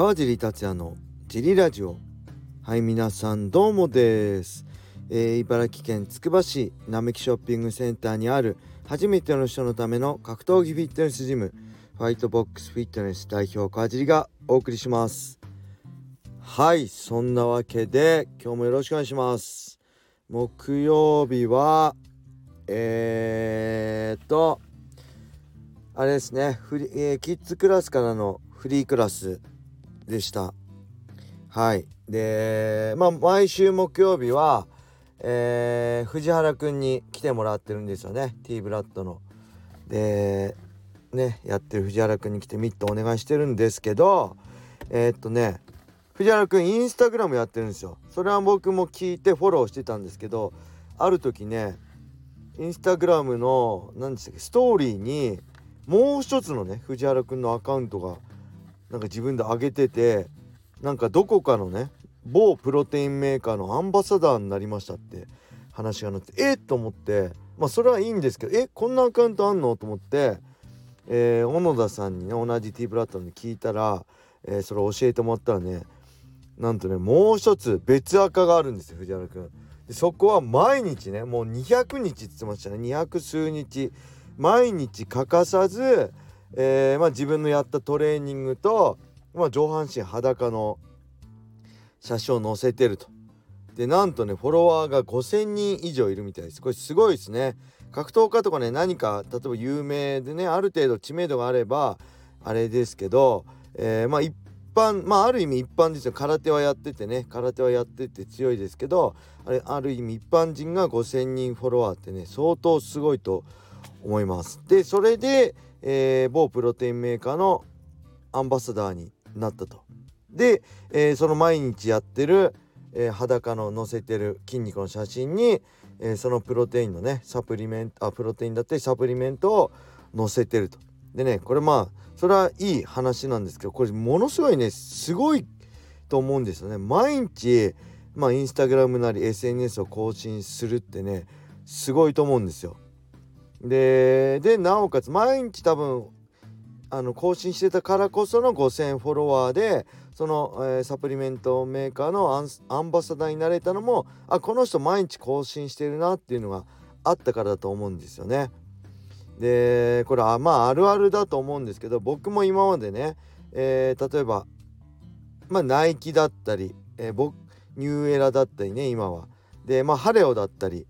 川尻達也のジリラジオ。はい皆さんどうもです、えー、茨城県つくば市並木ショッピングセンターにある初めての人のための格闘技フィットネスジムファイトボックスフィットネス代表川尻がお送りします。はいそんなわけで今日もよろしくお願いします。木曜日はえー、っとあれですねフリ、えー、キッズクラスからのフリークラスでした。はい。でまあ毎週木曜日は、えー、藤原くんに来てもらってるんですよね。T ブラッドの。でねやってる藤原くんに来てミットお願いしてるんですけどえー、っとね藤原くんインスタグラムやってるんですよ。それは僕も聞いてフォローしてたんですけどある時ねインスタグラムの何でしたっけストーリーにもう一つのね藤原くんのアカウントがなんか自分で上げててなんかどこかのね某プロテインメーカーのアンバサダーになりましたって話が載ってえっと思ってまあそれはいいんですけどえこんなアカウントあんのと思って、えー、小野田さんにね同じ T プラットに聞いたら、えー、それ教えてもらったらねなんとねもう一つ別赤があるんですよ藤原くん。でそこは毎日ねもう200日って言ってましたね200数日毎日欠かさず、えー、まあ、自分のやったトレーニングと、まあ、上半身裸の写真を載せてると。でなんとねフォロワーが5,000人以上いるみたいですこれすごいですね格闘家とかね何か例えば有名でねある程度知名度があればあれですけど、えー、まあ一般まあある意味一般ですよ空手はやっててね空手はやってて強いですけどあれある意味一般人が5,000人フォロワーってね相当すごいと思います。でそれで、えー、某プロテインメーカーのアンバサダーになったと。で、えー、その毎日やってる、えー、裸の載せてる筋肉の写真に、えそのプロテインのねサプリメントあプロテインだってサプリメントを載せてると。でねこれまあそれはいい話なんですけどこれものすごいねすごいと思うんですよね毎日まあインスタグラムなり SNS を更新するってねすごいと思うんですよででなおかつ毎日多分あの更新してたからこその5,000フォロワーでその、えー、サプリメントメーカーのアンバサダーになれたのもあこの人毎日更新してるなっていうのがあったからだと思うんですよね。でこれはまああるあるだと思うんですけど僕も今までね、えー、例えばまあナイキだったり、えー、僕ニューエラだったりね今はでまあハレオだったり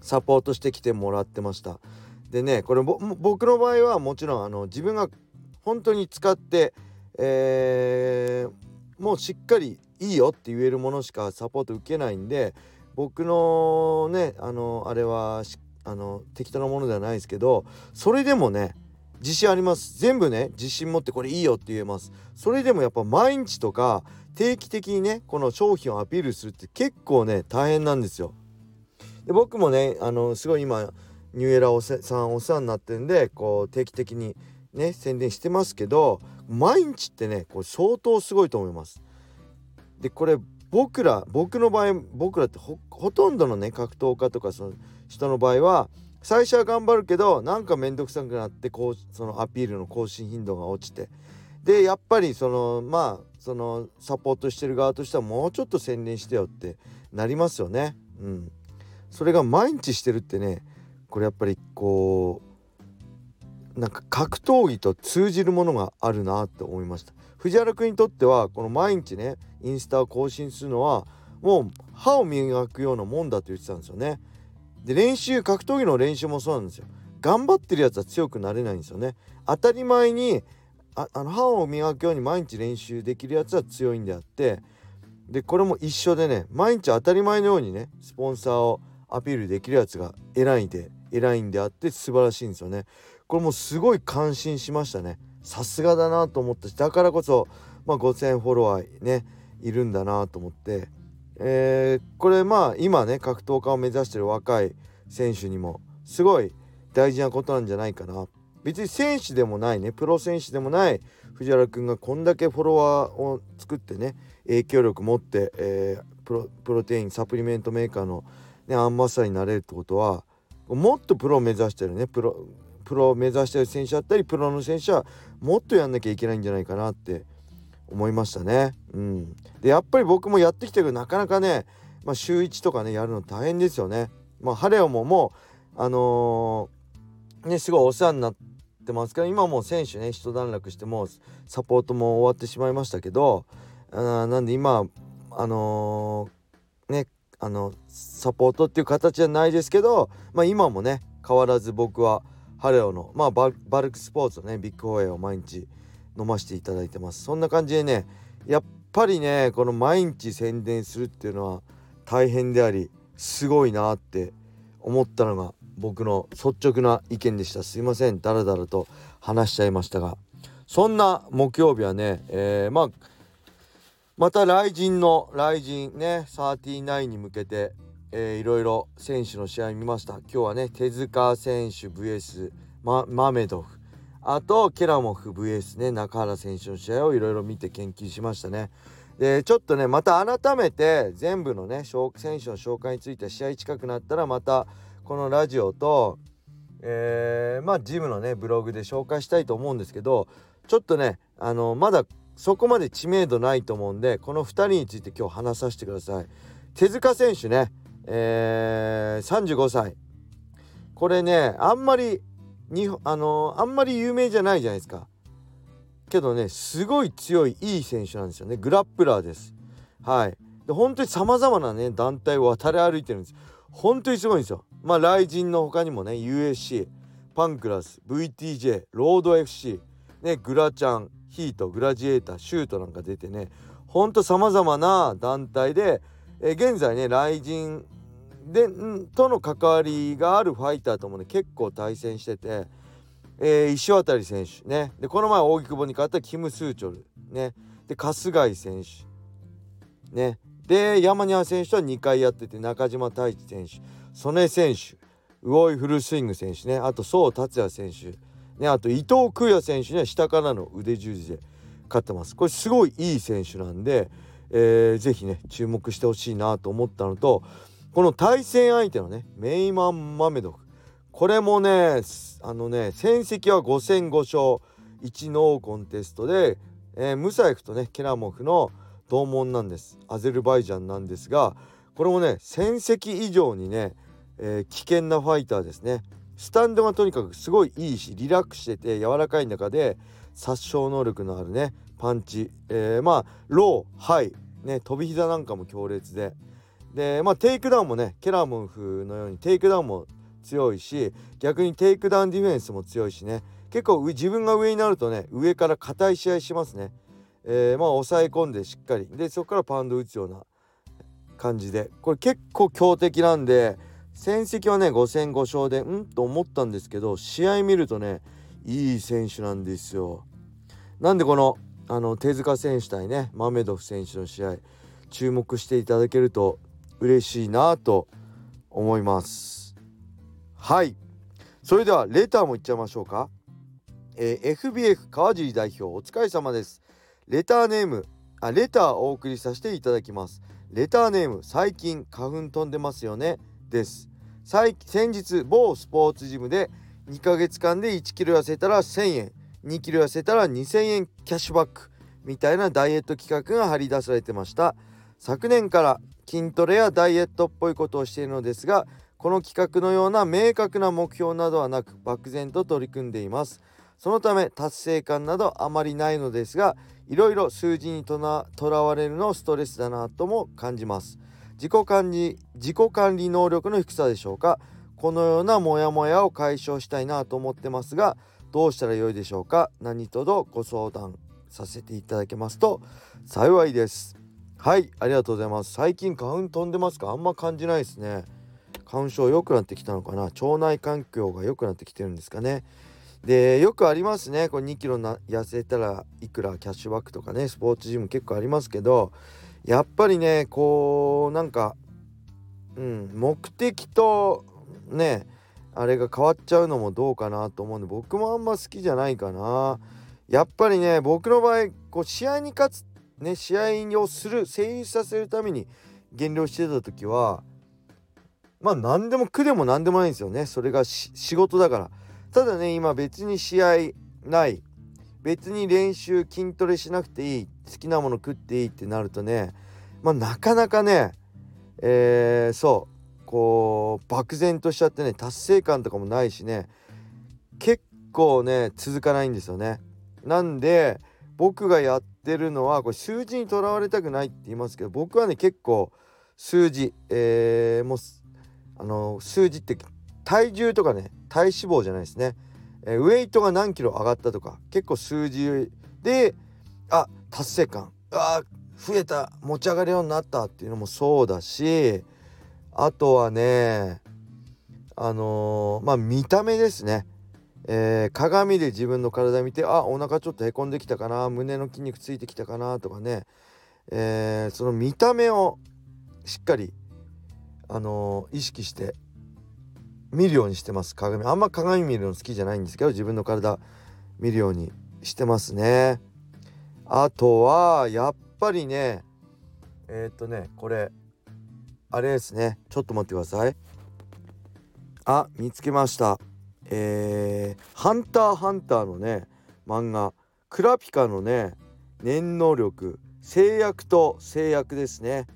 サポートしてきてもらってました。でねこれ僕の場合はもちろんあの自分が本当に使って、えー、もうしっかりいいよって言えるものしかサポート受けないんで僕のねあのあれはあの適当なものではないですけどそれでもね自信あります。全部ね自信持ってこれいいよって言えます。それでもやっぱ毎日とか定期的にねこの商品をアピールするって結構ね大変なんですよ。で僕もねあのすごい今ニューエラーさんお世話になってるんでこう定期的にね宣伝してますけど毎日ってねこれ相当すごいと思います。でこれ僕ら僕の場合僕らってほとんどのね格闘家とかその人の場合は最初は頑張るけどなんか面倒くさくなってこうそのアピールの更新頻度が落ちて。でやっぱりそのまあそのサポートしてる側としてはもうちょっと宣伝してよってなりますよね。うん、それが毎日してるってねこれやっぱりこうなんか格闘技と通じるものがあるなって思いました。藤原君にとってはこの毎日ねインスタを更新するのはもう歯を磨くようなもんだと言ってたんですよね。で練習格闘技の練習もそうなんですよ。頑張ってるやつは強くなれないんですよね。当たり前にああの歯を磨くように毎日練習できるやつは強いんであってでこれも一緒でね毎日当たり前のようにねスポンサーをアピールできるやつが偉いで偉いんであって素晴らしいんですよね。これもすごい感心しましたね。さすがだなと思ったしだからこそ、まあ、5,000フォロワーねいるんだなと思って、えー、これまあ今ね格闘家を目指してる若い選手にもすごい大事なことなんじゃないかな別に選手でもないねプロ選手でもない藤原君がこんだけフォロワーを作ってね影響力持って、えー、プロプロテインサプリメントメーカーの、ね、アンバサダーになれるってことはもっとプロを目指してるねプロプロを目指してる選手だったりプロの選手はもっとやんなきゃいけないんじゃないかなって思いましたね。うん、でやっぱり僕もやってきてるなかなかね、まあ、週1とかねやるの大変ですよね。まあ、ハレオももうあのー、ねすごいお世話になってますから今もう選手ね一段落してもうサポートも終わってしまいましたけどあなんで今あのー、ねあのサポートっていう形じゃないですけど、まあ、今もね変わらず僕はハレオの、まあ、バルクスポーツのねビッグホエーを毎日飲ませていただいてます。そんな感じでねやっぱりねこの毎日宣伝するっていうのは大変でありすごいなって思ったのが僕の率直な意見でした。すいません。ダラダラと話しちゃいましたが。そんな木曜日はね、えー、まあまた来人の来人ね39に向けて、えー、いろいろ選手の試合見ました。今日はね手塚選手 VS ママメドフ。あとケラモフ VS ね中原選手の試合をいろいろ見て研究しましたね。でちょっとねまた改めて全部のね選手の紹介について試合近くなったらまたこのラジオとえー、まあジムのねブログで紹介したいと思うんですけどちょっとねあのまだそこまで知名度ないと思うんでこの2人について今日話させてください。手塚選手ねえー、35歳。これねあんまりにあのあんまり有名じゃないじゃないですか。けどねすごい強いいい選手なんですよね。グラップラーです。はい。で本当にさまざまなね団体を渡り歩いてるんです。本当にすごいんですよ。まあ雷神の他にもね USC パンクラス VTJ ロード FC ねグラチャンヒートグラジエーターシュートなんか出てねほんとさまざまな団体で、え現在ね雷神でんとの関わりがあるファイターともね結構対戦してて、えー、石渡選手ね。でこの前大木久保に勝ったキム・スーチョルね。で春日井選手ね。で山庭選手とは2回やってて中島太一選手曽根選手魚井フルスイング選手ね。あと宋達也選手。ね、あと伊藤空也選手には下からの腕十字で勝ってます。これすごいいい選手なんで、えー、ぜひね注目してほしいなと思ったのとこの対戦相手のねメイマン・マメドフこれもねあのね戦績は5戦5勝1ノーコンテストで、えー、ムサイフとねケラモフの同門なんですアゼルバイジャンなんですがこれもね戦績以上にね、えー、危険なファイターですね。スタンドがとにかくすごいいいしリラックスしてて柔らかい中で殺傷能力のあるねパンチ、えー、まあローハイね飛び膝なんかも強烈で。でまあテイクダウンもねケラモフのようにテイクダウンも強いし逆にテイクダウンディフェンスも強いしね。結構自分が上になるとね上から固い試合しますね、えー、まあ抑え込んでしっかり。でそこからパウンド打つような感じで。これ結構強敵なんで戦績はね5戦5勝でうん？と思ったんですけど試合見るとねいい選手なんですよ。なんでこのあの手塚選手対ねマメドフ選手の試合注目していただけると嬉しいなと思います。はいそれではレターもいっちゃいましょうか。えー、FBF 川尻代表お疲れ様です。レターネームあレターお送りさせていただきます。レターネーム最近花粉飛んでますよねです。先日某スポーツジムで2ヶ月間で1キロ痩せたら1000円2キロ痩せたら2000円キャッシュバックみたいなダイエット企画が張り出されてました。昨年から筋トレやダイエットっぽいことをしているのですがこの企画のような明確な目標などはなく漠然と取り組んでいます。そのため達成感などあまりないのですがいろいろ数字にとらわれるのストレスだなとも感じます。自己管理自己管理能力の低さでしょうか？このようなモヤモヤを解消したいなと思ってますがどうしたらよいでしょうか？何卒ご相談させていただけますと幸いです。はいありがとうございます。最近花粉飛んでますか？あんま感じないですね。花粉症良くなってきたのかな？腸内環境が良くなってきてるんですかね？でよくありますね。これ2キロな痩せたらいくら？キャッシュバックとかねスポーツジム結構ありますけどやっぱりねこうなんかうん目的とねあれが変わっちゃうのもどうかなと思うんで僕もあんま好きじゃないかな。やっぱりね僕の場合こう試合に勝つね試合をする成立させるために減量してた時はまあ何でも苦でも何でもないんですよね。それが仕事だから。ただね今別に試合ない。別に練習筋トレしなくていい好きなもの食っていいってなるとねまあなかなかねえー、そうこう漠然としちゃってね達成感とかもないしね結構ね続かないんですよね。なんで僕がやってるのはこれ数字にとらわれたくないって言いますけど僕はね結構数字、えー、もうあの数字って体重とかね体脂肪じゃないですね、え、ウェイトが何キロ上がったとか結構数字であ達成感。あ増えた。持ち上がるようになったっていうのもそうだしあとはねあのー、まあ見た目ですね。えー、鏡で自分の体見てあお腹ちょっとへこんできたかな胸の筋肉ついてきたかなとかね、えー、その見た目をしっかり、あの、意識して見るようにしてます。鏡あんま鏡見るの好きじゃないんですけど自分の体見るようにしてますね。あとはやっぱりねえっとねこれあれですね。ちょっと待ってください。あ見つけました。えー、ハンターハンターのね漫画。クラピカのね念能力制約と制約ですね。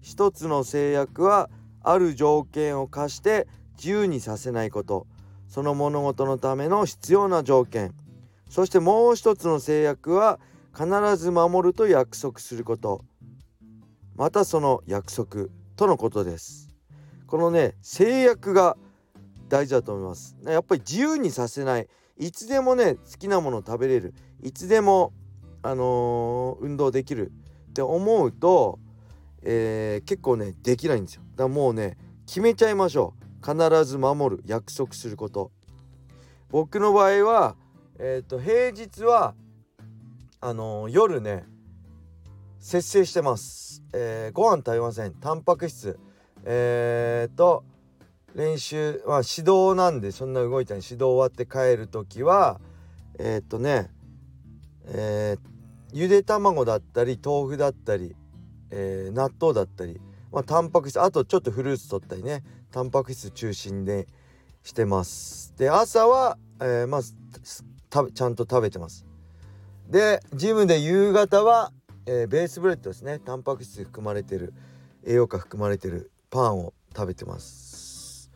一つの制約はある条件を課して自由にさせないこと。その物事のための必要な条件。そしてもう一つの制約は必ず守ると約束すること。またその約束とのことです。このね制約が大事だと思います。やっぱり自由にさせない。いつでもね好きなもの食べれる。いつでもあのー、運動できる。って思うと、えー、結構ねできないんですよ。だからもうね決めちゃいましょう。必ず守る約束すること。僕の場合はえっ、ー、と平日はあの夜ね節制してます、えー、ご飯食べません。タンパク質。えっと練習まあ指導なんでそんな動いたり指導終わって帰る時はえー、っとねえー、ゆで卵だったり豆腐だったり、えー、納豆だったり、まあ、タンパク質あとちょっとフルーツ取ったりね。タンパク質中心でしてます。で朝は、えー、まあちゃんと食べてます。でジムで夕方は、えー、ベースブレッドですね。タンパク質含まれてる栄養価含まれてるパンを食べてます。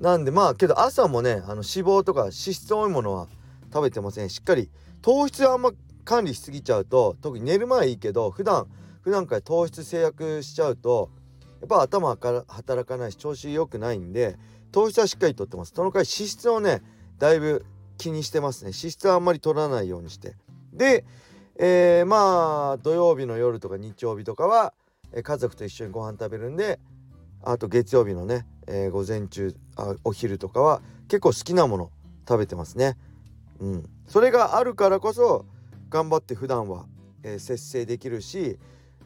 なんでまあけど朝もねあの脂肪とか脂質多いものは食べてません。しっかり糖質あんま管理しすぎちゃうと特に寝る前いいけど普段普段から糖質制約しちゃうとやっぱ頭から働かないし調子良くないんで糖質はしっかりとってます。その代わり脂質をねだいぶ気にしてますね。脂質はあんまり取らないようにして。で、えー、まあ土曜日の夜とか日曜日とかは家族と一緒にご飯食べるんであと月曜日のね、えー、午前中あお昼とかは結構好きなもの食べてますね。うん、それがあるからこそ頑張って普段は、えー、節制できるし、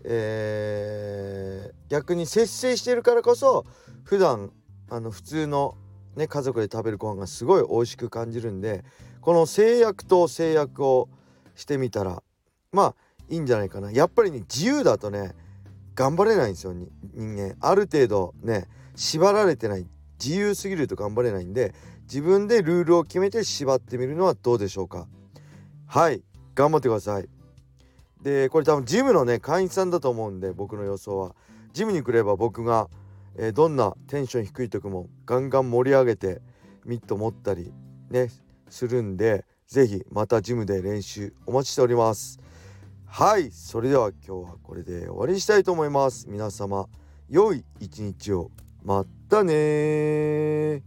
えー、逆に節制してるからこそ普段あの普通の、ね、家族で食べるご飯がすごい美味しく感じるんでこの制約と制約をしてみたらまあいいんじゃないかな。やっぱりね自由だとね頑張れないんですよ人間。ある程度ね縛られてない。自由すぎると頑張れないんで自分でルールを決めて縛ってみるのはどうでしょうか。はい。頑張ってください。でこれ多分ジムのね会員さんだと思うんで僕の予想は。ジムに来れば僕が、えー、どんなテンション低い時もガンガン盛り上げてミット持ったりねするんで是非またジムで練習お待ちしております。はいそれでは今日はこれで終わりにしたいと思います。皆様良い一日を。またね